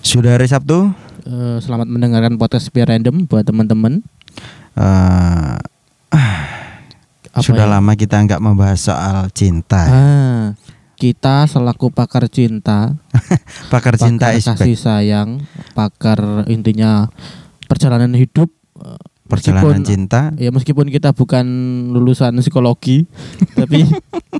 Sudah hari Sabtu. Eh, selamat mendengarkan podcast biar random buat teman-teman. eh, Apa sudah ya? lama kita nggak membahas soal cinta. Ah, kita selaku pakar cinta, Pakar cinta pakar back. kasih sayang, pakar intinya perjalanan hidup. Perjalanan meskipun- cinta. Ya meskipun kita bukan lulusan psikologi, tapi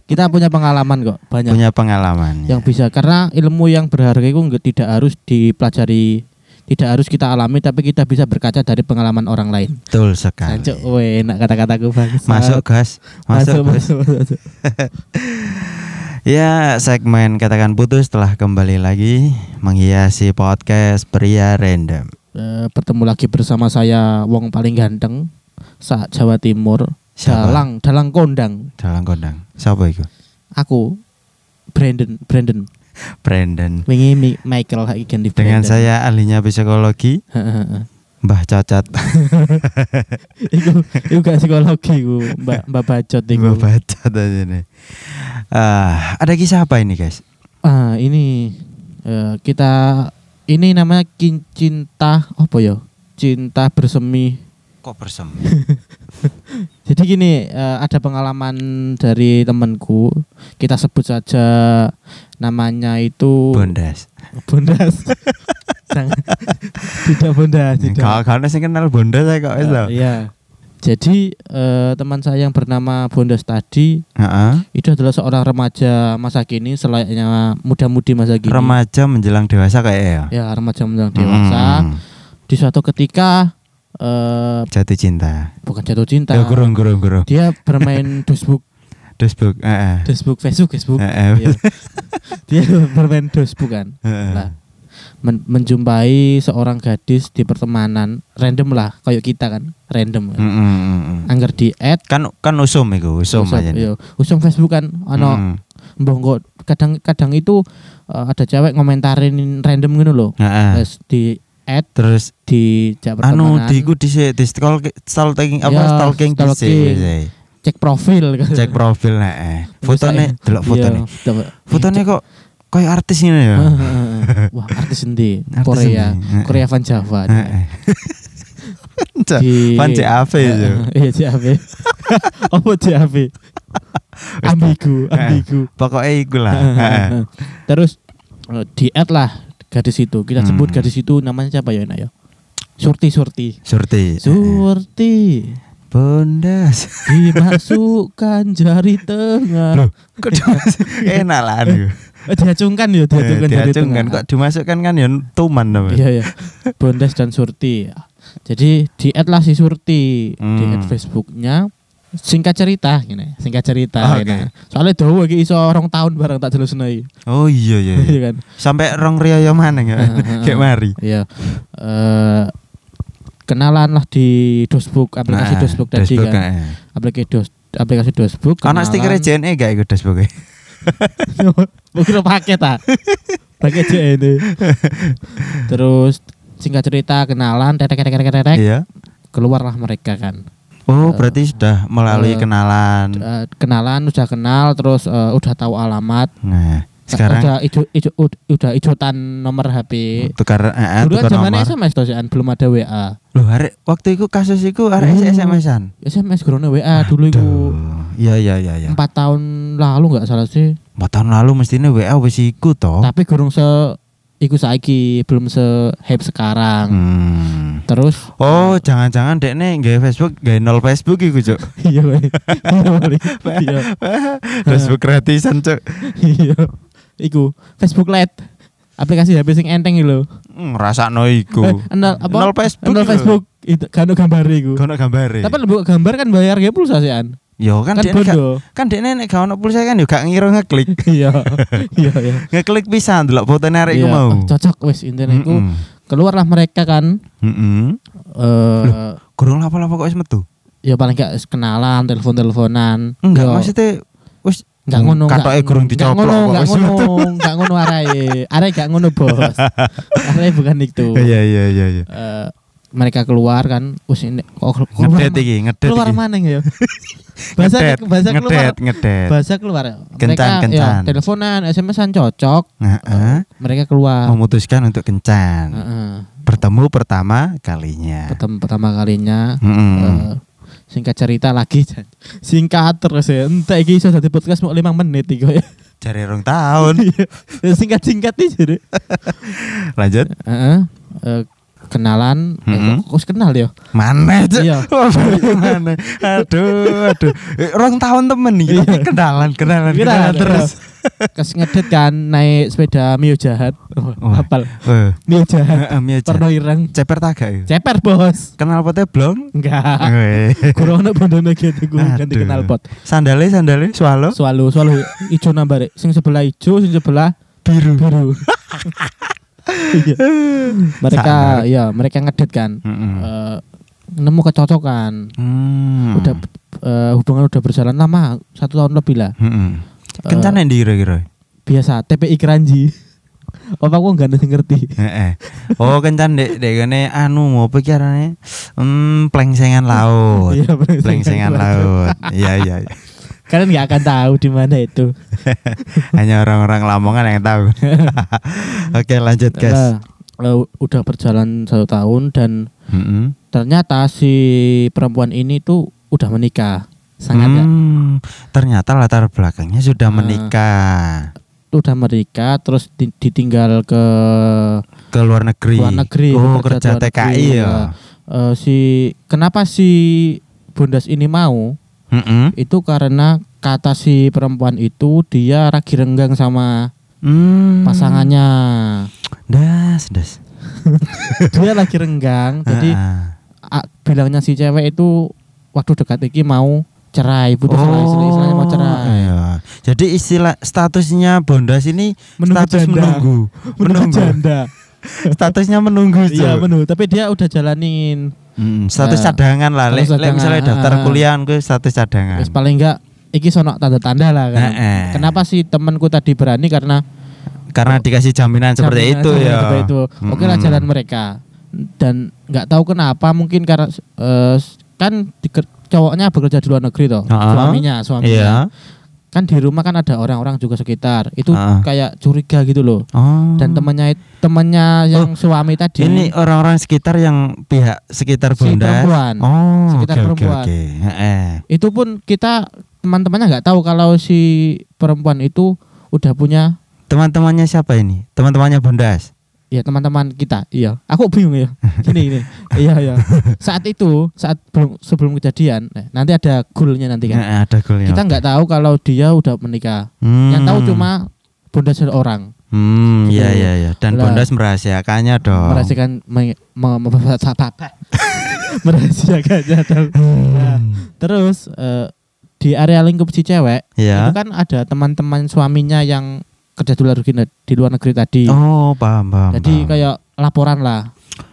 kita punya pengalaman kok banyak Punya pengalaman. yang ya. bisa karena ilmu yang berharga itu nggak tidak harus dipelajari, tidak harus kita alami, tapi kita bisa berkaca dari pengalaman orang lain. Betul sekali. Cancuk, weh, enak kata-kataku bang. Masuk gas. Masuk, gas. masuk, masuk. Ya, segmen katakan putus telah kembali lagi menghiasi podcast pria random. Eh, bertemu lagi bersama saya Wong paling ganteng saat Jawa Timur Siapa? Dalang Dalang Kondang Dalam kondang. Siapa itu? aku Brandon Brandon Brandon. wingi Mi- Michael lagi ganti Dengan saya ahlinya psikologi, Mbah Cacat. iku iku gak psikologi iku Mbak Mbak Bacot iku Mbah Cacat aja nih. Ah, ada kisah apa ini, guys? ah ini eh, kita ini namanya cinta apa ya cinta bersemi Kok bersem? Jadi gini, eh, ada pengalaman dari temanku. Kita sebut saja namanya itu Bondas. Bondas. Tidak Bondas, tidak. Kalau kenal Bondas saya kok tau. Iya. Jadi eh, teman saya yang bernama Bondas tadi Heeh. itu adalah seorang remaja masa kini selayaknya muda-mudi masa kini. Remaja menjelang dewasa kayak ya. Ya, remaja menjelang dewasa. Hmm. Di suatu ketika eh Jatuh cinta. bukan jatuh cinta. Ya gurung gurung gurung. Dia bermain Facebook, Facebook. Heeh. Facebook, Facebook, Facebook. Heeh. Iya. dia bermain Facebook kan Heeh. Lah. Men- menjumpai seorang gadis di pertemanan random lah kayak kita kan random kan. Mm, mm, mm, mm. angger di add Kan kan usum iku, usum aja. nih. iya, usung Facebook kan ono Mm. kok kadang kadang itu eh, ada cewek ngomentarin random gitu loh Heeh. Terus di add Terus di jak anu pertemanan di iku di di stalking stalking apa Ya, stalking stalking. cek profil kan. cek profil nek fotone delok fotone Iya, fotone kok kayak artis ini ya Wah, artis endi? Artis Korea. Heeh. Korea Van Java. Van CAV itu. Iya, CAV. Apa CAV? Ambigu, ambigu. pokoknya iku lah. Terus eh, di add lah gadis itu. Kita sebut Hmm. gadis itu namanya siapa ya, Nak ya? Surti, Surti. Surti Surti bondas dimasukkan jari tengah. Loh, enak lah aduh Eh, diacungkan ya, diacungkan jari diacungkan tengah. kok dimasukkan kan ya tuman namanya Iya ya. Bondas dan Surti. Jadi di add lah si Surti di Hmm. add Facebooknya. Singkat cerita, gini. Singkat cerita, Oke. gini. Soalnya dulu lagi iso orang tahun bareng tak jelas nih. oh iya iya, iya. Iya kan. sampai rong riyo mana ya Heeh. kayak mari Iya. Eh kenalan lah di Dosbook, aplikasi Nah, Dosbook tadi Facebook, kan. Aplikasi Dos aplikasi Dosbook. Anak stiker JNE gak ikut Facebook Mungkin paket ah. Paket ini. Terus singkat cerita kenalan, tetek tetek tetek tetek, Iya. keluarlah mereka kan. Oh, Eh, berarti sudah melalui eh, kenalan. Eh, kenalan udah kenal terus eh, udah tahu alamat Nah, sekarang udah ijo, ijo, ud- udah ijotan nomor HP tukar eh, dulu kan tukar nomor. SMS tuh Sian, belum ada WA Loh, hari waktu itu kasus itu hari Oh. SMS-an. SMS grono WA dulu itu Duh. Iya iya iya iya. empat tahun lalu nggak salah sih Empat tahun lalu mestinya WA wis iku toh. tapi gurung se iku saiki belum se hype sekarang Hmm. terus Oh, jangan-jangan dek nih gak Facebook, gak nol Facebook iku, Cuk. iya iya iya Facebook gratisan, Cuk. iya iku Facebook Lite aplikasi HP sing enteng lho Ngrasakno iku. Eh, nol apa Nol Facebook. nol. Facebook itu kan gambar iku Gak ono gambare. Tapi lebih gambar kan bayar ge pulsa sih an. Yo kan Kan dek gak, kan dek nek gak ono pulsa kan yo gak ngira ngeklik. Iya. Iya iya. ngeklik pisan delok fotone arek iku Iya, mau. oh, Cocok wis intine iku. Mm-mm. Keluarlah mereka kan Heeh. eh Kurang apa-apa kok wis metu. ya paling gak kenalan, telepon-teleponan. Enggak, maksudnya Enggak ngono. Katoke enggak- kurung enggak dicoplok ngono, enggak wis ngono, enggak ngono arae. Arae gak ngono, Bos. arae bukan itu. Iya iya iya iya. Eh, mereka keluar kan wis ini kok Ngedet iki, ngedet keluar mana ya bahasa Ngedet, bahasa keluar ngedet, ngedet. bahasa keluar mereka Kencan, ya kencan. teleponan SMS-an cocok Heeh. mereka keluar Memutuskan untuk kencan. Heeh. Bertemu pertama kalinya. pertama, pertama kalinya singkat cerita lagi singkat terus ya entah iki iso dadi podcast mau 5 menit iki ya Cari rong tahun. singkat singkat nih jadi Lanjut. Heeh. Eh, kenalan eh, Mm-mm. kok- kok kenal ya Mana Cuk? Iya. Oh, mana? Aduh, aduh. Eh, Rong tahun temen nih. Iya. Tapi kenalan, kenalan, Kenalan, kenalan terus. kes ngedet kan naik sepeda Mio jahat oh, Wah. hafal Eh, Mio jahat eh, Mia Cak. perno ireng Ceper tagak ya? ceper bos Kenal potnya blong? enggak kurang ono bondone gitu gue ganti kenal pot Sandale, sandale, swallow selalu selalu ijo nambah sing sebelah ijo sing sebelah biru. biru Iya. mereka ya mereka ngedet kan Mm-mm. Eh, nemu kecocokan Hmm. udah eh, hubungan udah berjalan lama satu tahun lebih lah Mm-mm. Eh, Kencan yang kira-kira? biasa TPI Keranji apa aku nggak ngerti Heeh. Oh, kencan dek dek kene anu mau pikirannya hmm plengsengan laut. Iya, plengsengan plengsengan laut. Iya iya. Kalian nggak akan tahu di mana itu Hanya orang-orang Lamongan yang tahu. Oke, lanjut, guys. Eh, udah berjalan satu tahun dan Mm-mm. ternyata si perempuan ini tuh udah menikah sangat ya Hmm, ternyata latar belakangnya sudah Ah. menikah udah menikah terus di- ditinggal ke ke luar negeri. luar negeri Oh, kerja luar TKI negeri. ya. Eh, si kenapa si Bondas ini mau Mm-mm. itu karena kata si perempuan itu dia ragi renggang sama Hmm. pasangannya Das, das. dia lagi renggang jadi a- bilangnya si cewek itu waktu dekat iki mau cerai putus cerai istilah- istilahnya mau cerai Iya. Jadi istilah statusnya Bondas ini Menunggu status janda. menunggu. menunggu janda Statusnya menunggu. iya menunggu tapi dia udah jalanin Hmm, status Nah, cadangan lah. Lek lek misalnya cadangan, daftar ah. kuliah ke status cadangan. Wis paling enggak iki sono tanda-tanda lah kan. Heeh. Kenapa sih temanku tadi berani karena Karena dikasih jaminan seperti jaminan itu jaminan ya. seperti itu. Oke lah jalan mereka. Dan nggak tahu kenapa mungkin karena eh, kan diker- cowoknya bekerja di luar negeri toh. Ah. Suaminya, suaminya. Iya. Kan di rumah kan ada orang-orang juga sekitar. Itu Ah. kayak curiga gitu loh. Oh. Dan temannya temannya yang suami tadi Ini orang-orang sekitar yang pihak sekitar Si Bondas. perempuan. Oh, Sekitar oke, perempuan. oke. Heeh. itu pun kita teman-temannya nggak tahu kalau si perempuan itu udah punya Teman-temannya siapa ini? Teman-temannya Bondas. Ya teman-teman kita iya aku bingung ya gini ini iya iya saat itu saat belum sebelum kejadian eh, nanti ada goalnya nanti kan Heeh, ada golnya. kita nggak tahu kalau dia udah menikah Hmm. yang tahu cuma bunda seorang Hmm, iya Gitu. iya iya. Dan Lah. Bondas merahasiakannya dong. merahasiakan me, me, me, merahasiakannya dong. Nah, terus eh, di area lingkup si cewek Ya. itu kan ada teman-teman suaminya yang kerja di luar negeri, di luar negeri tadi Oh, paham, paham. Jadi paham. kayak laporan lah.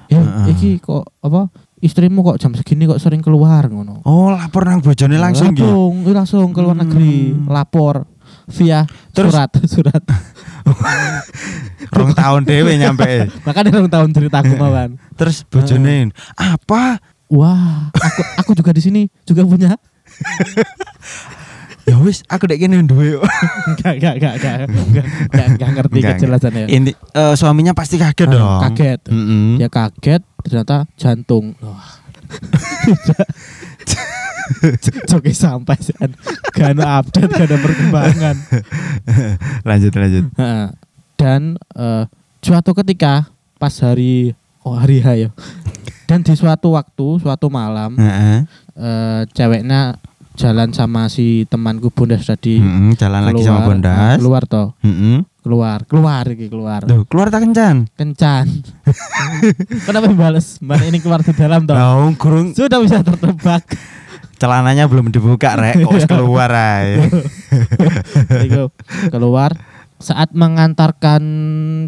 Ya, Heeh. iki kok apa istrimu kok jam segini kok sering keluar ngono. Oh, lapor nang bojone langsung gitu. langsung, iya, langsung ke luar negeri, Hmm. lapor via Terus- surat, surat. Rong tahun dewe nyampe. Makanya dong tahun cerita aku mau kan. Terus bojone apa? Wah, aku aku juga di sini juga punya. Ya wis, aku dek kene duwe. Enggak, enggak, enggak, enggak, enggak, enggak, enggak ngerti Enggak, kejelasannya. Ini eh, suaminya pasti kaget Ah, dong. Kaget. Mm-mm. Ya kaget ternyata jantung. Joki sampai sih. Gak ada update, gak ada perkembangan. lanjut lanjut. Dan eh, suatu ketika pas hari oh hari H ya dan di suatu waktu suatu malam Heeh. eh, ceweknya jalan sama si temanku Bondas tadi. Mm-mm, jalan lagi sama keluar, Bondas. keluar toh. Mm-mm. keluar keluar iki keluar. Loh, keluar tak kencan. kencan. Kenapa bales mana ini keluar di dalam toh? Nah, kurung sudah bisa tertebak. Celananya belum dibuka rek, kok keluar ae. Keluar. Saat mengantarkan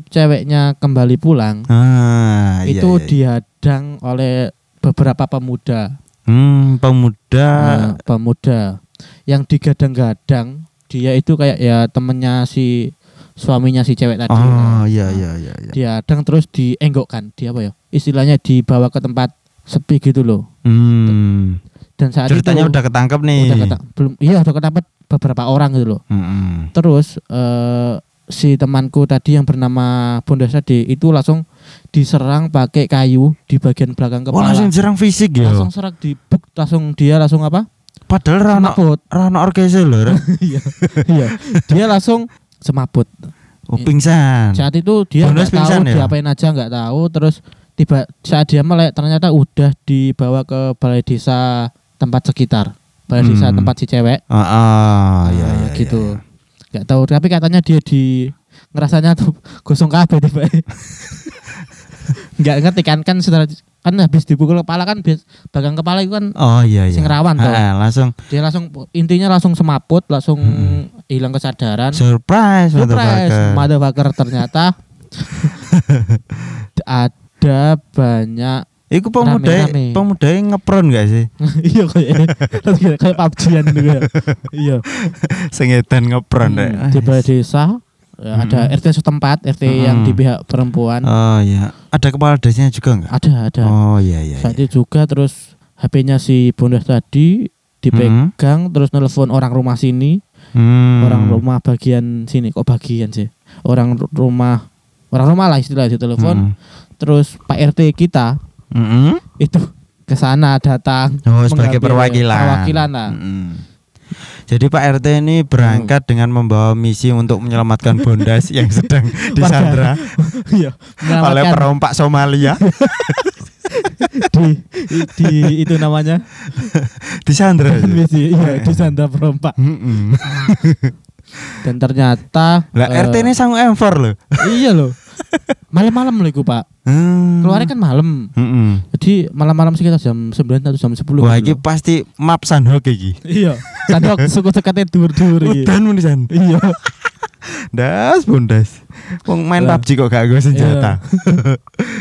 ceweknya kembali pulang Ah, iya, itu iya. dihadang oleh beberapa pemuda Hmm, pemuda. Nah, pemuda yang digadang-gadang dia itu kayak ya temennya si suaminya si cewek tadi oh, iya iya iya iya. dihadang terus dienggokkan dia apa ya istilahnya dibawa ke tempat sepi gitu loh. Hmm. Dan saat Ceritanya itu udah ketangkep nih. udah keta- belum iya udah ketangkep beberapa orang gitu loh. Mm-mm. Terus eh, si temanku tadi yang bernama Bondas tadi itu langsung diserang pakai kayu di bagian belakang Oh kepala. langsung jerang fisik ya. langsung serak di buk langsung dia langsung apa? Padahal rano Semaput. rano orkese lho. Ra. Iya. Iya. Dia langsung semaput. Oh pingsan. Saat itu dia nggak tahu ya? diapain aja nggak tahu terus tiba saat dia melek ternyata udah dibawa ke balai desa tempat sekitar. Balai desa Hmm. tempat si cewek. Ah, ah, Nah, iya, iya, gitu. iya. nggak tahu tapi katanya dia di ngerasanya tuh gosong kabeh tiba nggak ngerti kan kan setelah kan habis dipukul kepala kan bagian kepala itu kan Oh iya iya. Sing rawan. Ah, langsung dia langsung intinya langsung semaput langsung Hmm. hilang kesadaran surprise, surprise motherfucker. ternyata ada banyak Iku pemuda Rame-rame. pemuda ngepron gak sih? iya kayak kayak PUBG-an gitu ya iya Sengedan ngepron Hmm, deh. di desa ya, ada Hmm. RT setempat RT yang Hmm. di pihak perempuan Oh iya. Ada kepala desanya juga enggak? ada ada Oh iya iya. saat iya. juga terus HP-nya si Bondas tadi dipegang terus nelfon orang rumah sini Hmm. orang rumah bagian sini kok bagian sih orang ru- rumah orang rumah lah istilah ditelepon Hmm. terus Pak RT kita Mm-mm. itu ke sana datang Oh sebagai perwakilan. perwakilan lah Mm-mm. Jadi Pak RT ini berangkat dengan membawa misi untuk menyelamatkan Bondas yang sedang disandra iya oleh perompak Somalia. di, di itu namanya disandra. misi iya di sandra perompak dan ternyata Lah eh, RT ini sanggup M4 loh. iya loh malam-malam loh iku pak Hmm. keluarnya kan malam Mm-mm. jadi malam-malam sekitar jam 9 atau jam 10 Wah, gitu iki loh. pasti map Sandhok iki. iya sandok suku sekatnya dur-dur iki. Udan mun san. iya Das bundas. Wong main Lah. PUBG kok gak gue senjata.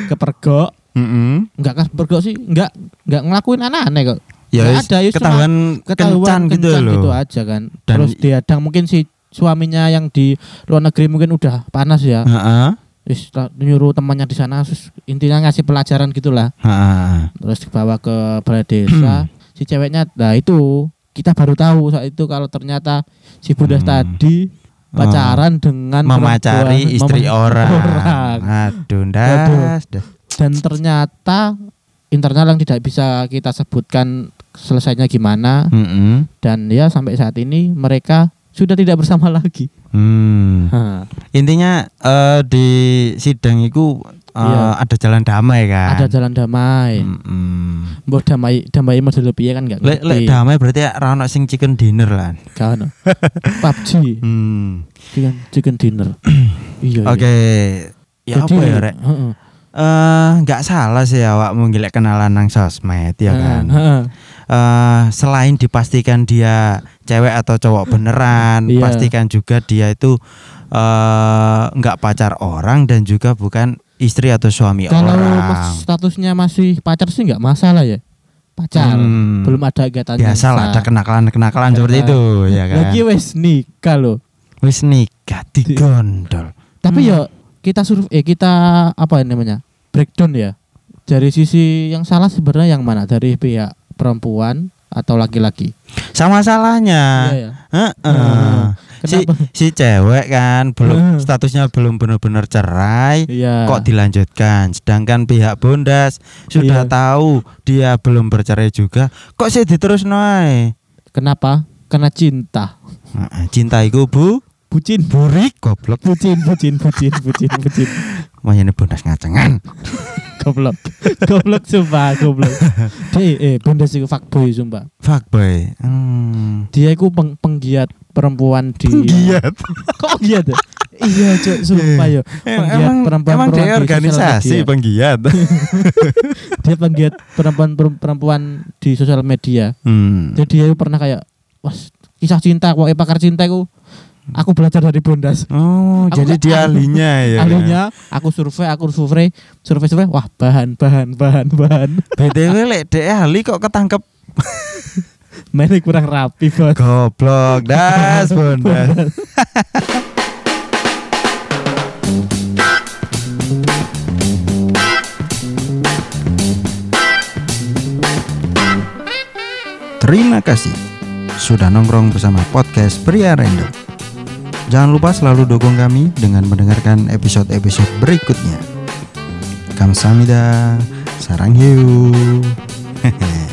kepergok Heeh. enggak kepergok sih enggak enggak ngelakuin aneh-aneh kok Ya wis, ada, ya ketahuan ketahuan kencan gitu kencan loh. gitu aja kan Dan- terus diadang mungkin si suaminya yang di luar negeri mungkin udah panas ya Heeh. Terus nyuruh temannya di sana terus intinya ngasih pelajaran gitulah Heeh. terus dibawa ke balai desa si ceweknya nah itu kita baru tahu saat itu kalau ternyata si Bundas Hmm. tadi pacaran dengan Memacari istri orang. orang. Aduh, das. das. dan ternyata internal yang tidak bisa kita sebutkan selesainya gimana Mm-mm. dan ya sampai saat ini mereka sudah tidak bersama lagi. Hmm. Ha, Intinya eh, di sidang itu Iya. ada jalan damai kan. Ada jalan damai. Mm-mm. Mbok damai damai model piye kan enggak Lek lek damai berarti ra ono sing chicken dinner lah. Gak ono. PUBG Hmm. chicken chicken dinner. iya. Oke. iya. Ya apa ya rek? heeh. Eh nggak salah sih awakmu gilek kenalan nang sosmed ya kan. Heeh. eh selain dipastikan dia cewek atau cowok beneran, Iya. pastikan juga dia itu eh nggak pacar orang dan juga bukan istri atau suami Kalau orang. mas- statusnya masih pacar sih nggak masalah ya. Pacar. Hmm. Belum ada ikatan yang Biasa lah sah. ada kenakalan-kenakalan seperti itu ya kan. Lagi wes nikah loh. Wis nikah digondol. Tapi Hmm. ya kita suruh eh kita apa namanya? breakdown ya. Dari sisi yang salah sebenarnya yang mana? Dari pihak perempuan atau laki-laki? Sama salahnya. Iya ya. Heeh. Hmm. Si Kenapa? si cewek kan belum Hmm. statusnya belum benar-benar cerai. Iya. kok dilanjutkan sedangkan pihak Bondas sudah Iya. tahu dia belum bercerai juga kok sih diterus noai Kenapa? Karena cinta. cinta iku bu Bucin. burik goblok Bucin, bucin, bucin, bucin, bucin. Makanya Bondas ngacengan Goblok. Goblok sumpah, goblok. Dia eh Bondas itu fuckboy sumpah. fuckboy hmm. Dia itu peng- penggiat perempuan di Penggiat Kok penggiat ya? Iya, Cuk, sumpah ya. Penggiat emang perempuan emang dia perempuan di sosial organisasi media. penggiat Dia penggiat perempuan perempuan di sosial media. hmm. Jadi dia pernah kayak was kisah cinta kok pakar cinta aku aku belajar dari Bondas. oh Aku jadi kan dia ahli- ahlinya ya Ahlinya aku survei, aku survei, survei survei, wah bahan bahan bahan bahan. btw lek dia ahli kok ketangkep Mainnya kurang rapi bos. goblok das Bondas Terima kasih sudah nongkrong bersama podcast Pria Random. Jangan lupa selalu dukung kami dengan mendengarkan episode-episode berikutnya. Kamsahamnida, sarang hiu.